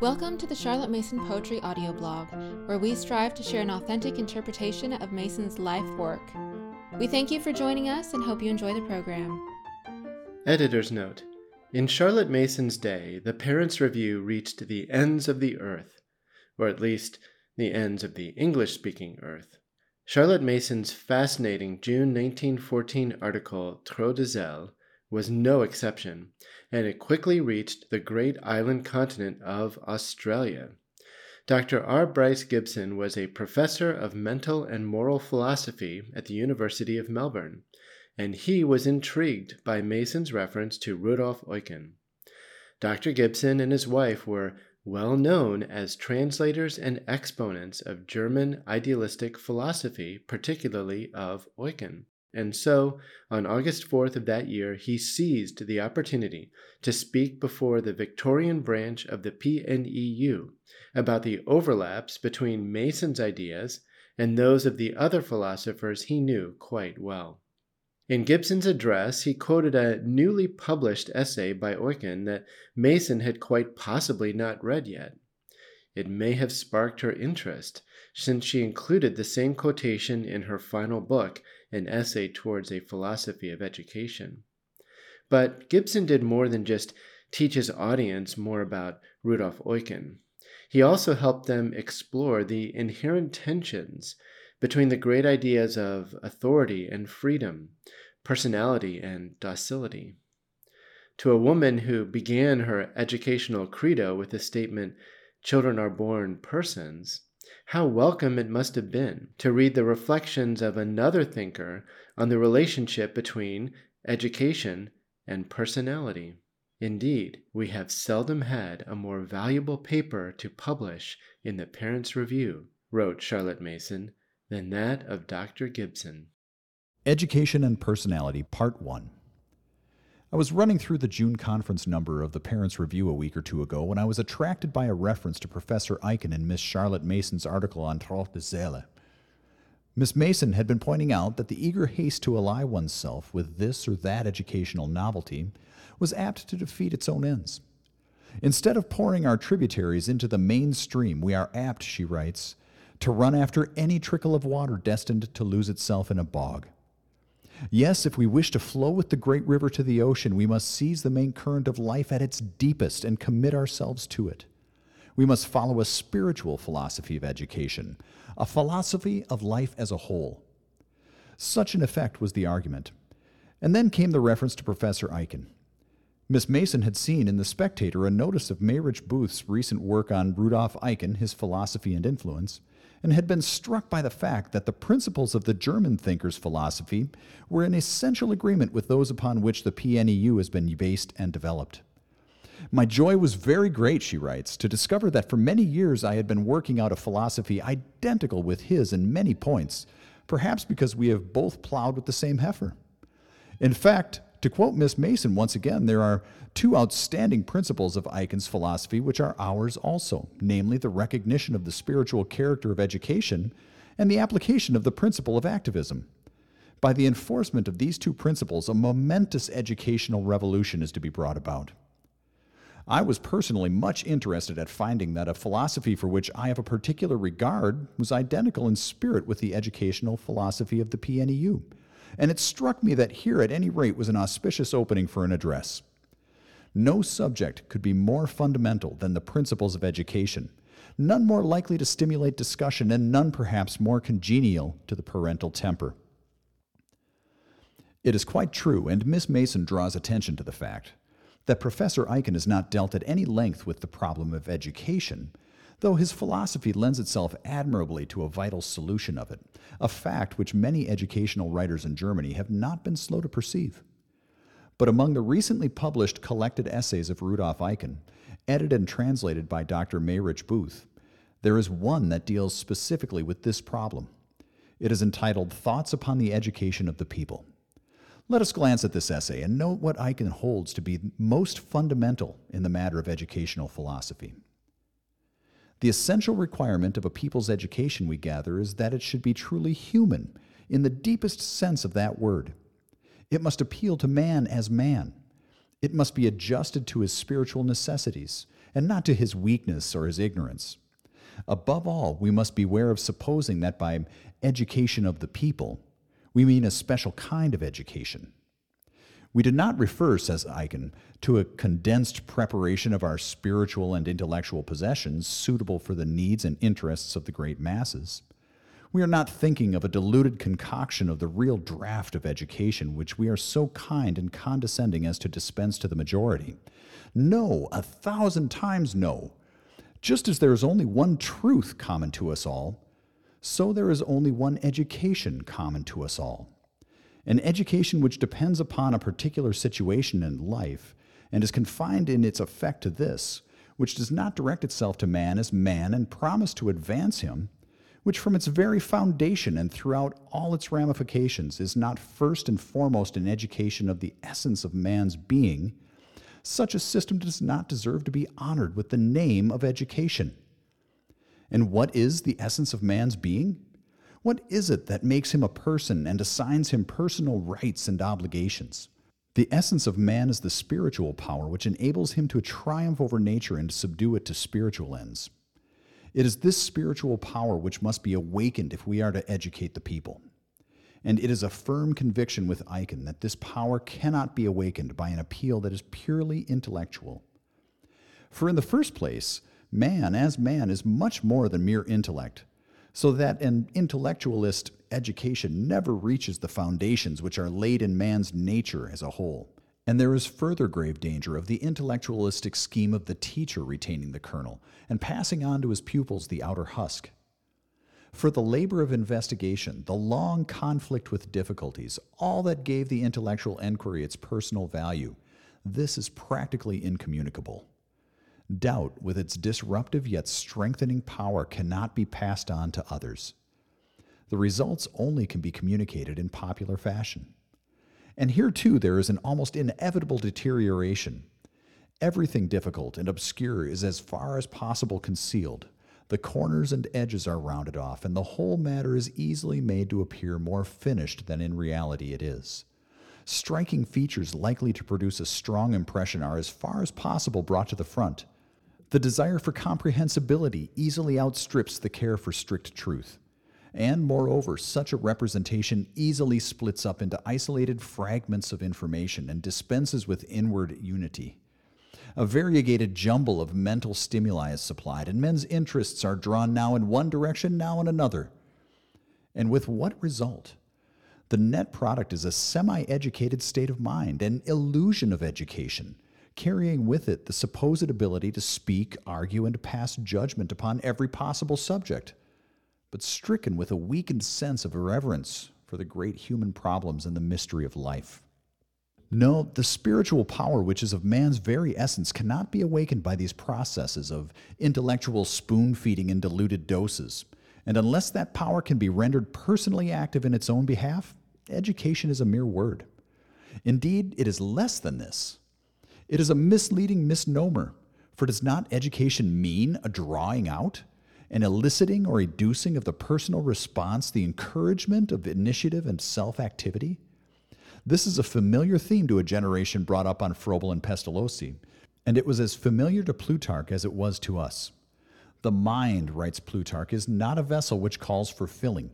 Welcome to the Charlotte Mason Poetry audio blog, where we strive to share an authentic interpretation of Mason's life work. We thank you for joining us and hope you enjoy the program. Editor's note In Charlotte Mason's day, the Parents' Review reached the ends of the earth, or at least the ends of the English speaking earth. Charlotte Mason's fascinating June 1914 article, Trop de Zèle, was no exception, and it quickly reached the great island continent of Australia. Dr. R. Bryce Gibson was a professor of mental and moral philosophy at the University of Melbourne, and he was intrigued by Mason's reference to Rudolf Eucken. Dr. Gibson and his wife were well known as translators and exponents of German idealistic philosophy, particularly of Eucken. And so, on August 4th of that year, he seized the opportunity to speak before the Victorian branch of the PNEU about the overlaps between Mason's ideas and those of the other philosophers he knew quite well. In Gibson's address, he quoted a newly published essay by Eucken that Mason had quite possibly not read yet. It may have sparked her interest, since she included the same quotation in her final book an essay towards a philosophy of education. But Gibson did more than just teach his audience more about Rudolf Eucken. He also helped them explore the inherent tensions between the great ideas of authority and freedom, personality and docility. To a woman who began her educational credo with the statement, Children are born persons, how welcome it must have been to read the reflections of another thinker on the relationship between education and personality. Indeed, we have seldom had a more valuable paper to publish in the Parents' Review, wrote Charlotte Mason, than that of Dr. Gibson. Education and Personality, Part 1. I was running through the June conference number of the Parents' Review a week or two ago when I was attracted by a reference to Professor Eucken in Miss Charlotte Mason's article on Trop de. Miss Mason had been pointing out that the eager haste to ally oneself with this or that educational novelty was apt to defeat its own ends. Instead of pouring our tributaries into the main stream, we are apt, she writes, to run after any trickle of water destined to lose itself in a bog. Yes, if we wish to flow with the great river to the ocean, we must seize the main current of life at its deepest and commit ourselves to it. We must follow a spiritual philosophy of education, a philosophy of life as a whole. Such an effect was the argument. And then came the reference to Professor Eucken. Miss Mason had seen in The Spectator a notice of Meyrick Booth's recent work on Rudolf Eucken, his philosophy and influence, and had been struck by the fact that the principles of the German thinker's philosophy were in essential agreement with those upon which the PNEU has been based and developed. My joy was very great, she writes, to discover that for many years I had been working out a philosophy identical with his in many points, perhaps because we have both plowed with the same heifer. In fact, to quote Miss Mason once again, there are two outstanding principles of Eucken's philosophy which are ours also, namely the recognition of the spiritual character of education and the application of the principle of activism. By the enforcement of these two principles, a momentous educational revolution is to be brought about. I was personally much interested at finding that a philosophy for which I have a particular regard was identical in spirit with the educational philosophy of the PNEU and it struck me that here, at any rate, was an auspicious opening for an address. No subject could be more fundamental than the principles of education, none more likely to stimulate discussion, and none perhaps more congenial to the parental temper. It is quite true, and Miss Mason draws attention to the fact, that Professor Eucken has not dealt at any length with the problem of education, though his philosophy lends itself admirably to a vital solution of it, a fact which many educational writers in Germany have not been slow to perceive. But among the recently published collected essays of Rudolf Eucken, edited and translated by Dr. Meyrick Booth, there is one that deals specifically with this problem. It is entitled Thoughts Upon the Education of the People. Let us glance at this essay and note what Eucken holds to be most fundamental in the matter of educational philosophy. The essential requirement of a people's education, we gather, is that it should be truly human, in the deepest sense of that word. It must appeal to man as man. It must be adjusted to his spiritual necessities, and not to his weakness or his ignorance. Above all, we must beware of supposing that by education of the people, we mean a special kind of education. We do not refer, says Eucken, to a condensed preparation of our spiritual and intellectual possessions suitable for the needs and interests of the great masses. We are not thinking of a diluted concoction of the real draft of education which we are so kind and condescending as to dispense to the majority. No, a thousand times no. Just as there is only one truth common to us all, so there is only one education common to us all. An education which depends upon a particular situation in life and is confined in its effect to this, which does not direct itself to man as man and promise to advance him, which from its very foundation and throughout all its ramifications is not first and foremost an education of the essence of man's being, such a system does not deserve to be honored with the name of education. And what is the essence of man's being? What is it that makes him a person and assigns him personal rights and obligations? The essence of man is the spiritual power which enables him to triumph over nature and to subdue it to spiritual ends. It is this spiritual power which must be awakened if we are to educate the people. And it is a firm conviction with Eucken that this power cannot be awakened by an appeal that is purely intellectual. For in the first place, man as man is much more than mere intellect, so that an intellectualist education never reaches the foundations which are laid in man's nature as a whole. And there is further grave danger of the intellectualistic scheme of the teacher retaining the kernel and passing on to his pupils the outer husk. For the labor of investigation, the long conflict with difficulties, all that gave the intellectual enquiry its personal value, this is practically incommunicable. Doubt, with its disruptive yet strengthening power, cannot be passed on to others. The results only can be communicated in popular fashion. And here, too, there is an almost inevitable deterioration. Everything difficult and obscure is as far as possible concealed. The corners and edges are rounded off, and the whole matter is easily made to appear more finished than in reality it is. Striking features likely to produce a strong impression are as far as possible brought to the front. The desire for comprehensibility easily outstrips the care for strict truth. And moreover, such a representation easily splits up into isolated fragments of information and dispenses with inward unity. A variegated jumble of mental stimuli is supplied, and men's interests are drawn now in one direction, now in another. And with what result? The net product is a semi educated state of mind, an illusion of education, carrying with it the supposed ability to speak, argue, and pass judgment upon every possible subject but stricken with a weakened sense of irreverence for the great human problems and the mystery of life. No, the spiritual power which is of man's very essence cannot be awakened by these processes of intellectual spoon feeding in diluted doses. And unless that power can be rendered personally active in its own behalf, education is a mere word. Indeed, it is less than this. It is a misleading misnomer, for does not education mean a drawing out, an eliciting or educing of the personal response, the encouragement of initiative and self activity? This is a familiar theme to a generation brought up on Froebel and Pestalozzi, and it was as familiar to Plutarch as it was to us. The mind, writes Plutarch, is not a vessel which calls for filling.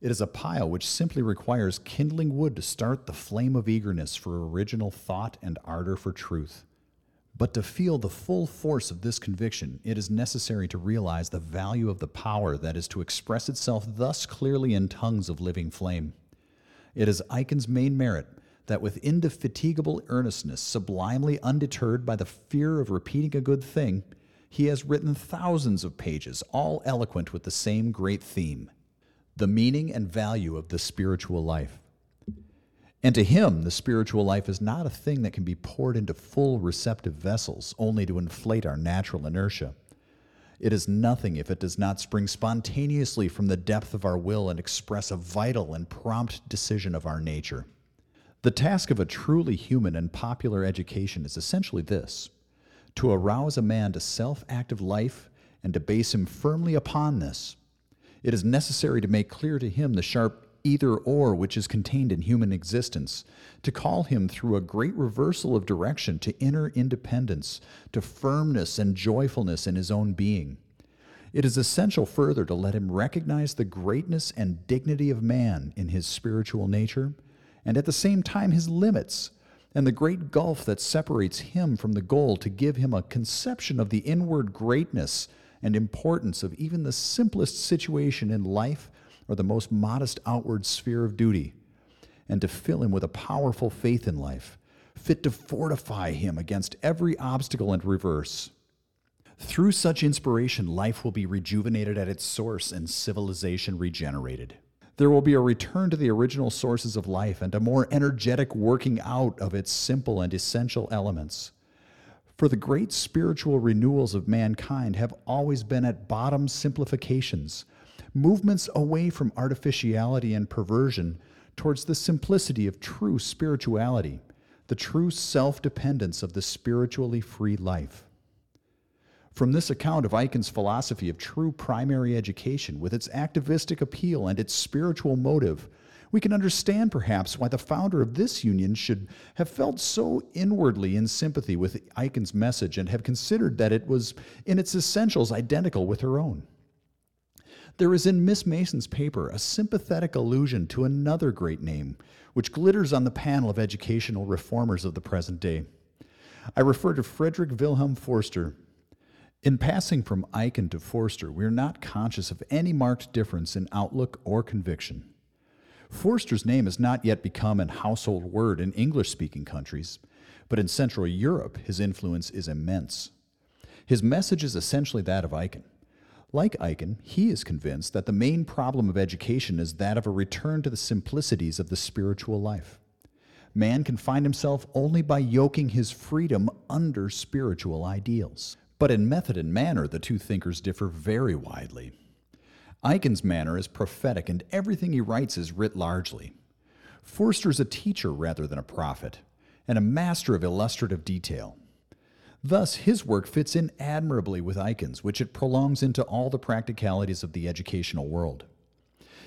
It is a pile which simply requires kindling wood to start the flame of eagerness for original thought and ardor for truth. But to feel the full force of this conviction, it is necessary to realize the value of the power that is to express itself thus clearly in tongues of living flame. It is Eucken's main merit that with indefatigable earnestness, sublimely undeterred by the fear of repeating a good thing, he has written thousands of pages, all eloquent with the same great theme the meaning and value of the spiritual life. And to him, the spiritual life is not a thing that can be poured into full receptive vessels only to inflate our natural inertia. It is nothing if it does not spring spontaneously from the depth of our will and express a vital and prompt decision of our nature. The task of a truly human and popular education is essentially this to arouse a man to self active life and to base him firmly upon this. It is necessary to make clear to him the sharp either or which is contained in human existence, to call him through a great reversal of direction to inner independence, to firmness and joyfulness in his own being. It is essential further to let him recognize the greatness and dignity of man in his spiritual nature, and at the same time his limits and the great gulf that separates him from the goal to give him a conception of the inward greatness and importance of even the simplest situation in life or the most modest outward sphere of duty, and to fill him with a powerful faith in life, fit to fortify him against every obstacle and reverse. Through such inspiration, life will be rejuvenated at its source and civilization regenerated. There will be a return to the original sources of life and a more energetic working out of its simple and essential elements. For the great spiritual renewals of mankind have always been at bottom simplifications, movements away from artificiality and perversion towards the simplicity of true spirituality, the true self dependence of the spiritually free life. From this account of Eucken's philosophy of true primary education, with its activistic appeal and its spiritual motive, we can understand perhaps why the founder of this union should have felt so inwardly in sympathy with Eucken's message and have considered that it was in its essentials identical with her own. There is in Miss Mason's paper a sympathetic allusion to another great name, which glitters on the panel of educational reformers of the present day. I refer to Frederick Wilhelm Forster, in passing from Eucken to Forster, we are not conscious of any marked difference in outlook or conviction. Forster's name has not yet become an household word in English speaking countries, but in Central Europe, his influence is immense. His message is essentially that of Eucken. Like Eucken, he is convinced that the main problem of education is that of a return to the simplicities of the spiritual life. Man can find himself only by yoking his freedom under spiritual ideals. But in method and manner, the two thinkers differ very widely. Eucken's manner is prophetic, and everything he writes is writ largely. Forster is a teacher rather than a prophet, and a master of illustrative detail. Thus, his work fits in admirably with Eucken's, which it prolongs into all the practicalities of the educational world.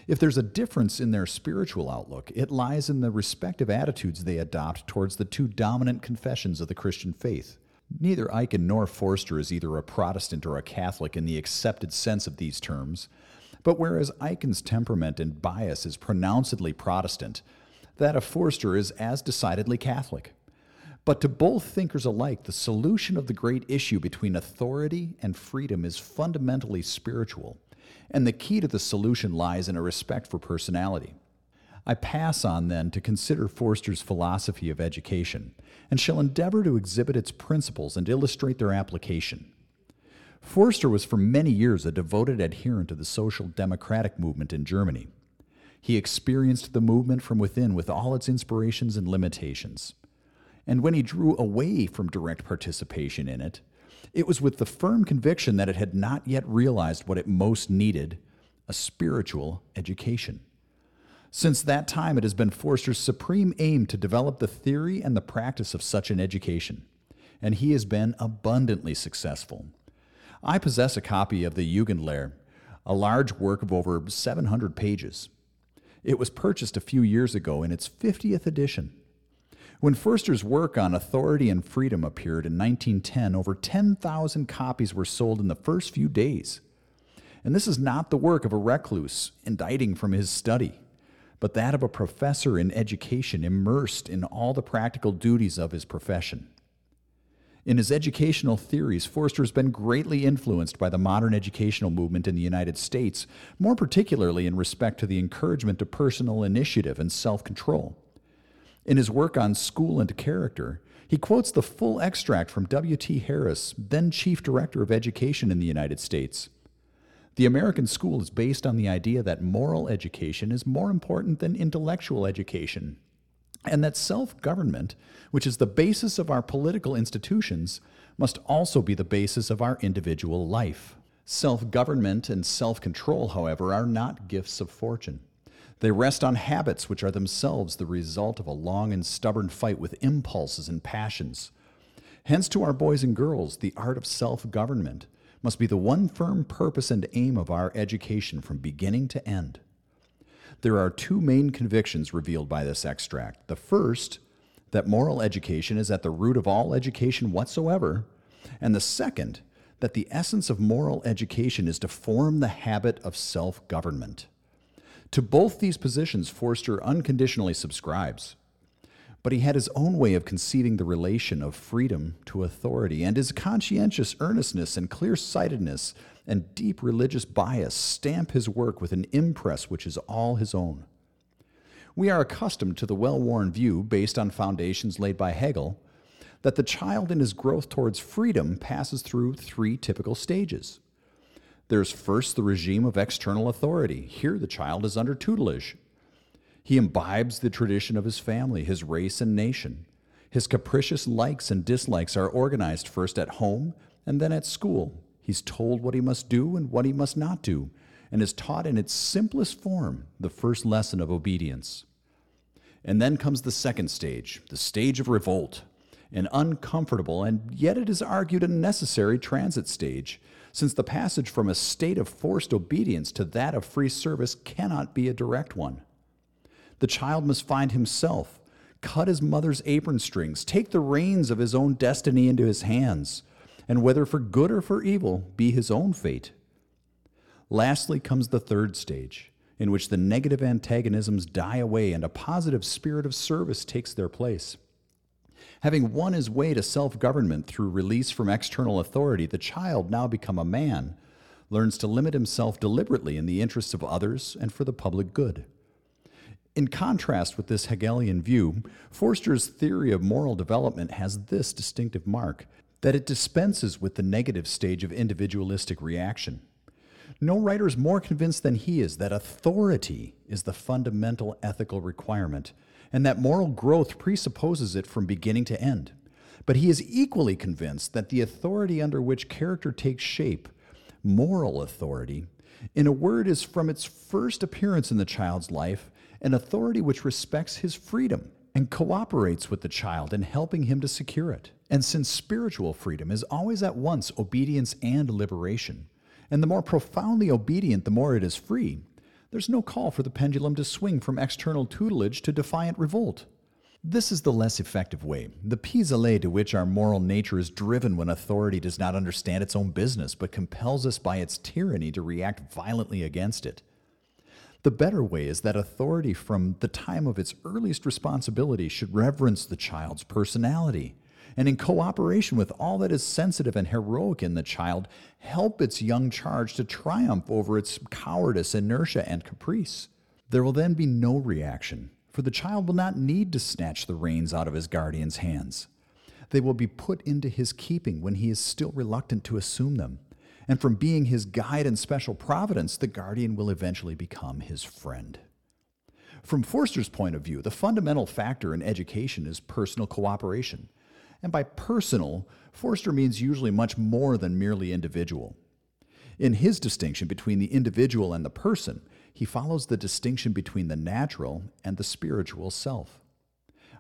If there's a difference in their spiritual outlook, it lies in the respective attitudes they adopt towards the two dominant confessions of the Christian faith Neither Eucken nor Forster is either a Protestant or a Catholic in the accepted sense of these terms, but whereas Eucken's temperament and bias is pronouncedly Protestant, that of Forster is as decidedly Catholic. But to both thinkers alike, the solution of the great issue between authority and freedom is fundamentally spiritual, and the key to the solution lies in a respect for personality. I pass on then to consider Forster's philosophy of education, and shall endeavor to exhibit its principles and illustrate their application. Forster was for many years a devoted adherent of the social democratic movement in Germany. He experienced the movement from within with all its inspirations and limitations. And when he drew away from direct participation in it, it was with the firm conviction that it had not yet realized what it most needed a spiritual education. Since that time, it has been Forster's supreme aim to develop the theory and the practice of such an education, and he has been abundantly successful. I possess a copy of the Jugendlehre, a large work of over 700 pages. It was purchased a few years ago in its 50th edition. When Forster's work on authority and freedom appeared in 1910, over 10,000 copies were sold in the first few days. And this is not the work of a recluse inditing from his study but that of a professor in education immersed in all the practical duties of his profession. In his educational theories, Forster has been greatly influenced by the modern educational movement in the United States, more particularly in respect to the encouragement of personal initiative and self control. In his work on school and character, he quotes the full extract from W.T. Harris, then Chief Director of Education in the United States. The American school is based on the idea that moral education is more important than intellectual education, and that self government, which is the basis of our political institutions, must also be the basis of our individual life. Self government and self control, however, are not gifts of fortune. They rest on habits which are themselves the result of a long and stubborn fight with impulses and passions. Hence, to our boys and girls, the art of self government must be the one firm purpose and aim of our education from beginning to end. There are two main convictions revealed by this extract. The first, that moral education is at the root of all education whatsoever, and the second, that the essence of moral education is to form the habit of self government. To both these positions, Forster unconditionally subscribes. But he had his own way of conceiving the relation of freedom to authority, and his conscientious earnestness and clear sightedness and deep religious bias stamp his work with an impress which is all his own. We are accustomed to the well worn view, based on foundations laid by Hegel, that the child in his growth towards freedom passes through three typical stages. There's first the regime of external authority. Here, the child is under tutelage. He imbibes the tradition of his family, his race, and nation. His capricious likes and dislikes are organized first at home and then at school. He's told what he must do and what he must not do, and is taught in its simplest form the first lesson of obedience. And then comes the second stage, the stage of revolt, an uncomfortable and yet it is argued a necessary transit stage, since the passage from a state of forced obedience to that of free service cannot be a direct one. The child must find himself, cut his mother's apron strings, take the reins of his own destiny into his hands, and whether for good or for evil, be his own fate. Lastly comes the third stage, in which the negative antagonisms die away and a positive spirit of service takes their place. Having won his way to self government through release from external authority, the child, now become a man, learns to limit himself deliberately in the interests of others and for the public good. In contrast with this Hegelian view, Forster's theory of moral development has this distinctive mark that it dispenses with the negative stage of individualistic reaction. No writer is more convinced than he is that authority is the fundamental ethical requirement and that moral growth presupposes it from beginning to end. But he is equally convinced that the authority under which character takes shape, moral authority, in a word, is from its first appearance in the child's life an authority which respects his freedom and cooperates with the child in helping him to secure it. And since spiritual freedom is always at once obedience and liberation, and the more profoundly obedient the more it is free, there's no call for the pendulum to swing from external tutelage to defiant revolt. This is the less effective way, the pis aller to which our moral nature is driven when authority does not understand its own business but compels us by its tyranny to react violently against it. The better way is that authority from the time of its earliest responsibility should reverence the child's personality, and in cooperation with all that is sensitive and heroic in the child, help its young charge to triumph over its cowardice, inertia, and caprice. There will then be no reaction, for the child will not need to snatch the reins out of his guardian's hands. They will be put into his keeping when he is still reluctant to assume them. And from being his guide and special providence, the guardian will eventually become his friend. From Forster's point of view, the fundamental factor in education is personal cooperation. And by personal, Forster means usually much more than merely individual. In his distinction between the individual and the person, he follows the distinction between the natural and the spiritual self.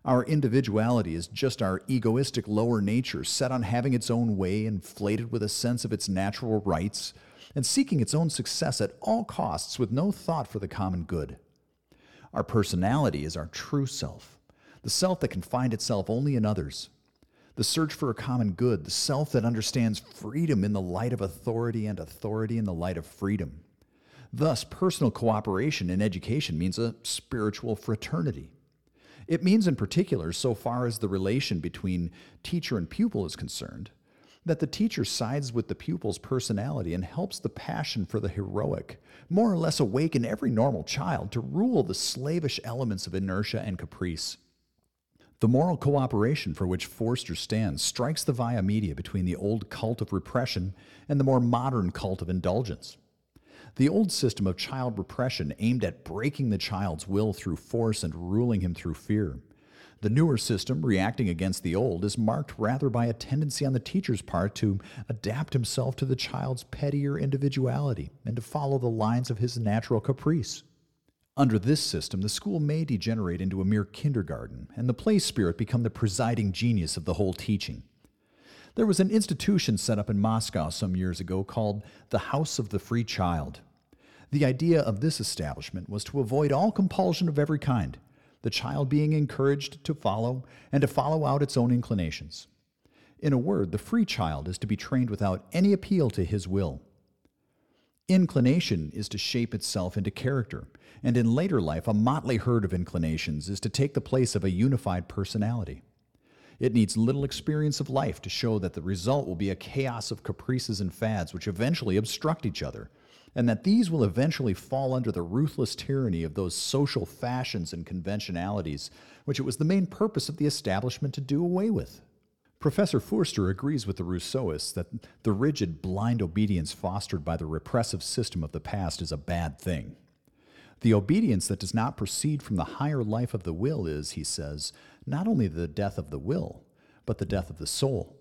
Our individuality is just our egoistic lower nature set on having its own way, inflated with a sense of its natural rights, and seeking its own success at all costs with no thought for the common good. Our personality is our true self, the self that can find itself only in others, the search for a common good, the self that understands freedom in the light of authority and authority in the light of freedom. Thus, personal cooperation in education means a spiritual fraternity. It means, in particular, so far as the relation between teacher and pupil is concerned, that the teacher sides with the pupil's personality and helps the passion for the heroic, more or less awaken every normal child to rule the slavish elements of inertia and caprice. The moral cooperation for which Forster stands strikes the via media between the old cult of repression and the more modern cult of indulgence. The old system of child repression aimed at breaking the child's will through force and ruling him through fear. The newer system, reacting against the old, is marked rather by a tendency on the teacher's part to adapt himself to the child's pettier individuality and to follow the lines of his natural caprice. Under this system, the school may degenerate into a mere kindergarten, and the play spirit become the presiding genius of the whole teaching. There was an institution set up in Moscow some years ago called the House of the Free Child. The idea of this establishment was to avoid all compulsion of every kind, the child being encouraged to follow and to follow out its own inclinations. In a word, the free child is to be trained without any appeal to his will. Inclination is to shape itself into character, and in later life, a motley herd of inclinations is to take the place of a unified personality. It needs little experience of life to show that the result will be a chaos of caprices and fads which eventually obstruct each other, and that these will eventually fall under the ruthless tyranny of those social fashions and conventionalities which it was the main purpose of the establishment to do away with. Professor Forster agrees with the Rousseauists that the rigid, blind obedience fostered by the repressive system of the past is a bad thing. The obedience that does not proceed from the higher life of the will is, he says, not only the death of the will, but the death of the soul.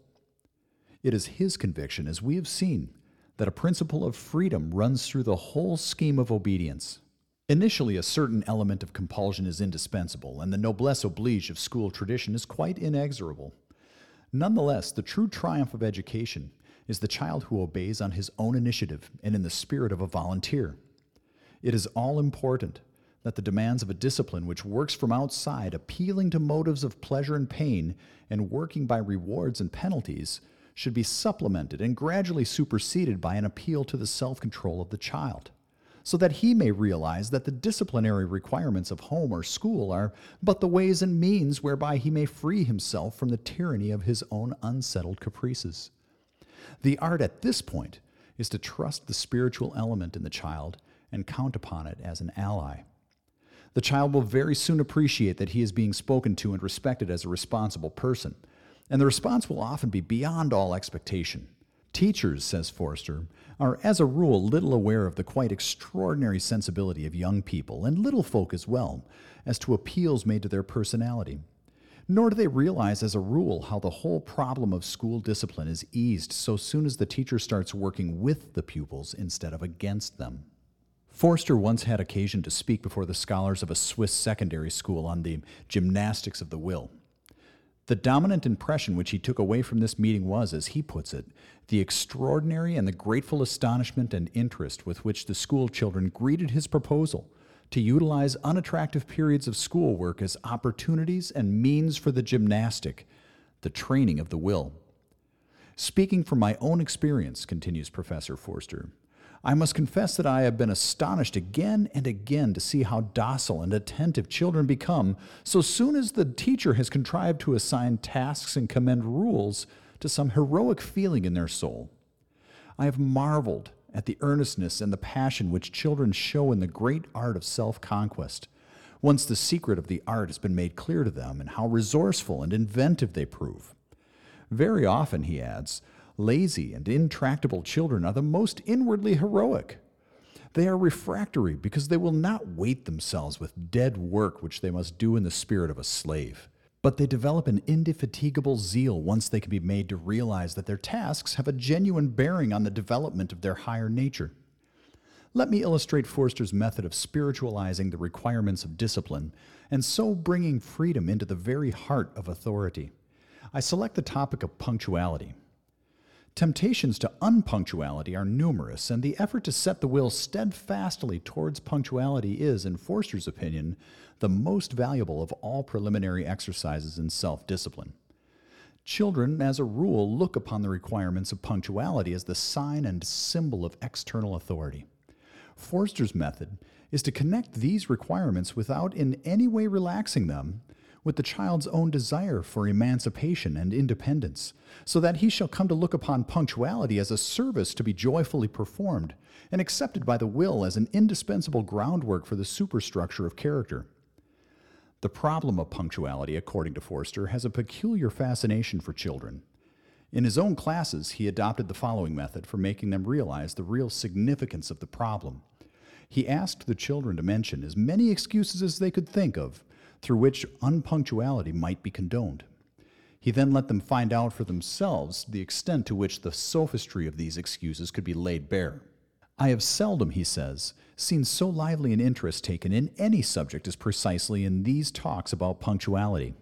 It is his conviction, as we have seen, that a principle of freedom runs through the whole scheme of obedience. Initially, a certain element of compulsion is indispensable, and the noblesse oblige of school tradition is quite inexorable. Nonetheless, the true triumph of education is the child who obeys on his own initiative and in the spirit of a volunteer. It is all important that the demands of a discipline which works from outside, appealing to motives of pleasure and pain, and working by rewards and penalties, should be supplemented and gradually superseded by an appeal to the self control of the child, so that he may realize that the disciplinary requirements of home or school are but the ways and means whereby he may free himself from the tyranny of his own unsettled caprices. The art at this point is to trust the spiritual element in the child and count upon it as an ally. The child will very soon appreciate that he is being spoken to and respected as a responsible person, and the response will often be beyond all expectation. Teachers, says Forster, are as a rule little aware of the quite extraordinary sensibility of young people, and little folk as well, as to appeals made to their personality. Nor do they realize, as a rule, how the whole problem of school discipline is eased so soon as the teacher starts working with the pupils instead of against them. Forster once had occasion to speak before the scholars of a Swiss secondary school on the gymnastics of the will. The dominant impression which he took away from this meeting was, as he puts it, the extraordinary and the grateful astonishment and interest with which the school children greeted his proposal to utilize unattractive periods of schoolwork as opportunities and means for the gymnastic, the training of the will. Speaking from my own experience, continues Professor Forster, I must confess that I have been astonished again and again to see how docile and attentive children become so soon as the teacher has contrived to assign tasks and commend rules to some heroic feeling in their soul. I have marveled at the earnestness and the passion which children show in the great art of self conquest, once the secret of the art has been made clear to them, and how resourceful and inventive they prove. Very often, he adds, Lazy and intractable children are the most inwardly heroic. They are refractory because they will not weight themselves with dead work which they must do in the spirit of a slave. But they develop an indefatigable zeal once they can be made to realize that their tasks have a genuine bearing on the development of their higher nature. Let me illustrate Forster's method of spiritualizing the requirements of discipline and so bringing freedom into the very heart of authority. I select the topic of punctuality, Temptations to unpunctuality are numerous, and the effort to set the will steadfastly towards punctuality is, in Forster's opinion, the most valuable of all preliminary exercises in self discipline. Children, as a rule, look upon the requirements of punctuality as the sign and symbol of external authority. Forster's method is to connect these requirements without in any way relaxing them with the child's own desire for emancipation and independence, so that he shall come to look upon punctuality as a service to be joyfully performed, and accepted by the will as an indispensable groundwork for the superstructure of character. The problem of punctuality, according to Forster, has a peculiar fascination for children. In his own classes, he adopted the following method for making them realize the real significance of the problem. He asked the children to mention as many excuses as they could think of through which unpunctuality might be condoned. He then let them find out for themselves the extent to which the sophistry of these excuses could be laid bare. I have seldom, he says, seen so lively an interest taken in any subject as precisely in these talks about punctuality.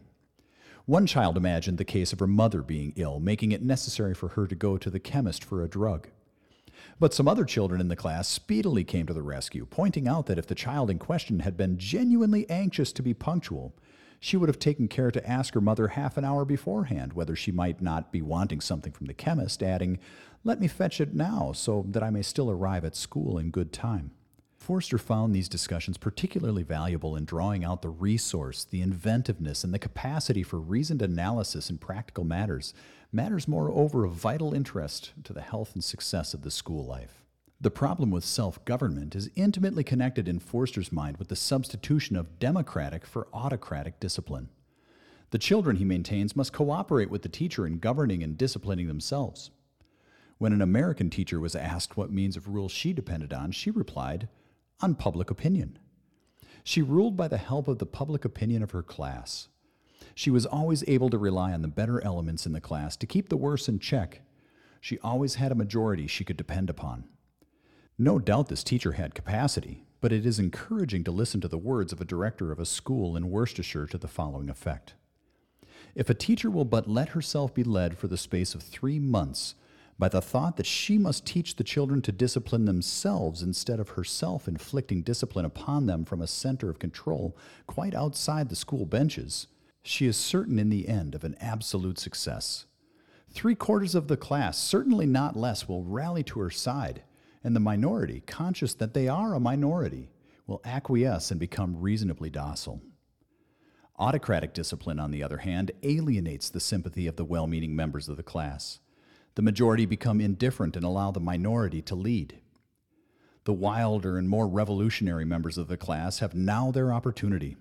One child imagined the case of her mother being ill, making it necessary for her to go to the chemist for a drug. But some other children in the class speedily came to the rescue, pointing out that if the child in question had been genuinely anxious to be punctual, she would have taken care to ask her mother half an hour beforehand whether she might not be wanting something from the chemist, adding, Let me fetch it now so that I may still arrive at school in good time. Forster found these discussions particularly valuable in drawing out the resource, the inventiveness, and the capacity for reasoned analysis in practical matters, matters moreover of vital interest to the health and success of the school life. The problem with self government is intimately connected in Forster's mind with the substitution of democratic for autocratic discipline. The children, he maintains, must cooperate with the teacher in governing and disciplining themselves. When an American teacher was asked what means of rule she depended on, she replied, on public opinion. She ruled by the help of the public opinion of her class. She was always able to rely on the better elements in the class to keep the worse in check. She always had a majority she could depend upon. No doubt this teacher had capacity, but it is encouraging to listen to the words of a director of a school in Worcestershire to the following effect If a teacher will but let herself be led for the space of three months, by the thought that she must teach the children to discipline themselves instead of herself inflicting discipline upon them from a center of control quite outside the school benches, she is certain in the end of an absolute success. Three quarters of the class, certainly not less, will rally to her side, and the minority, conscious that they are a minority, will acquiesce and become reasonably docile. Autocratic discipline, on the other hand, alienates the sympathy of the well meaning members of the class the majority become indifferent and allow the minority to lead. The wilder and more revolutionary members of the class have now their opportunity.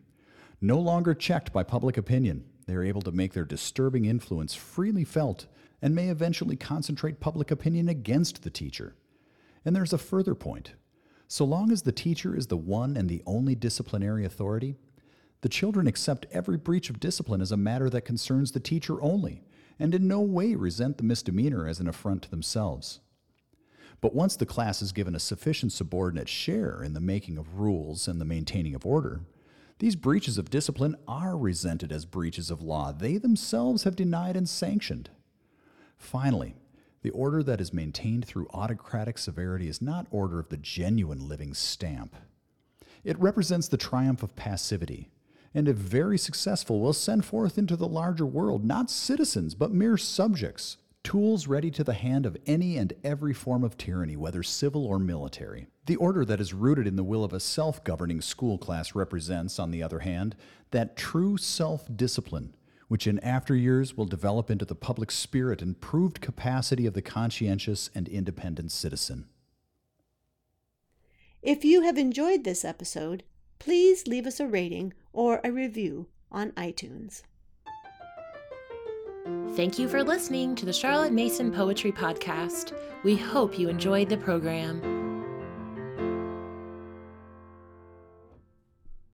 No longer checked by public opinion, they are able to make their disturbing influence freely felt and may eventually concentrate public opinion against the teacher. And there's a further point. So long as the teacher is the one and the only disciplinary authority, the children accept every breach of discipline as a matter that concerns the teacher only and in no way resent the misdemeanor as an affront to themselves. But once the class is given a sufficient subordinate share in the making of rules and the maintaining of order, these breaches of discipline are resented as breaches of law they themselves have denied and sanctioned. Finally, the order that is maintained through autocratic severity is not order of the genuine living stamp. It represents the triumph of passivity, and if very successful, will send forth into the larger world not citizens, but mere subjects, tools ready to the hand of any and every form of tyranny, whether civil or military. The order that is rooted in the will of a self governing school class represents, on the other hand, that true self discipline which in after years will develop into the public spirit and proved capacity of the conscientious and independent citizen. If you have enjoyed this episode, please leave us a rating or a review on iTunes. Thank you for listening to the Charlotte Mason Poetry Podcast. We hope you enjoyed the program.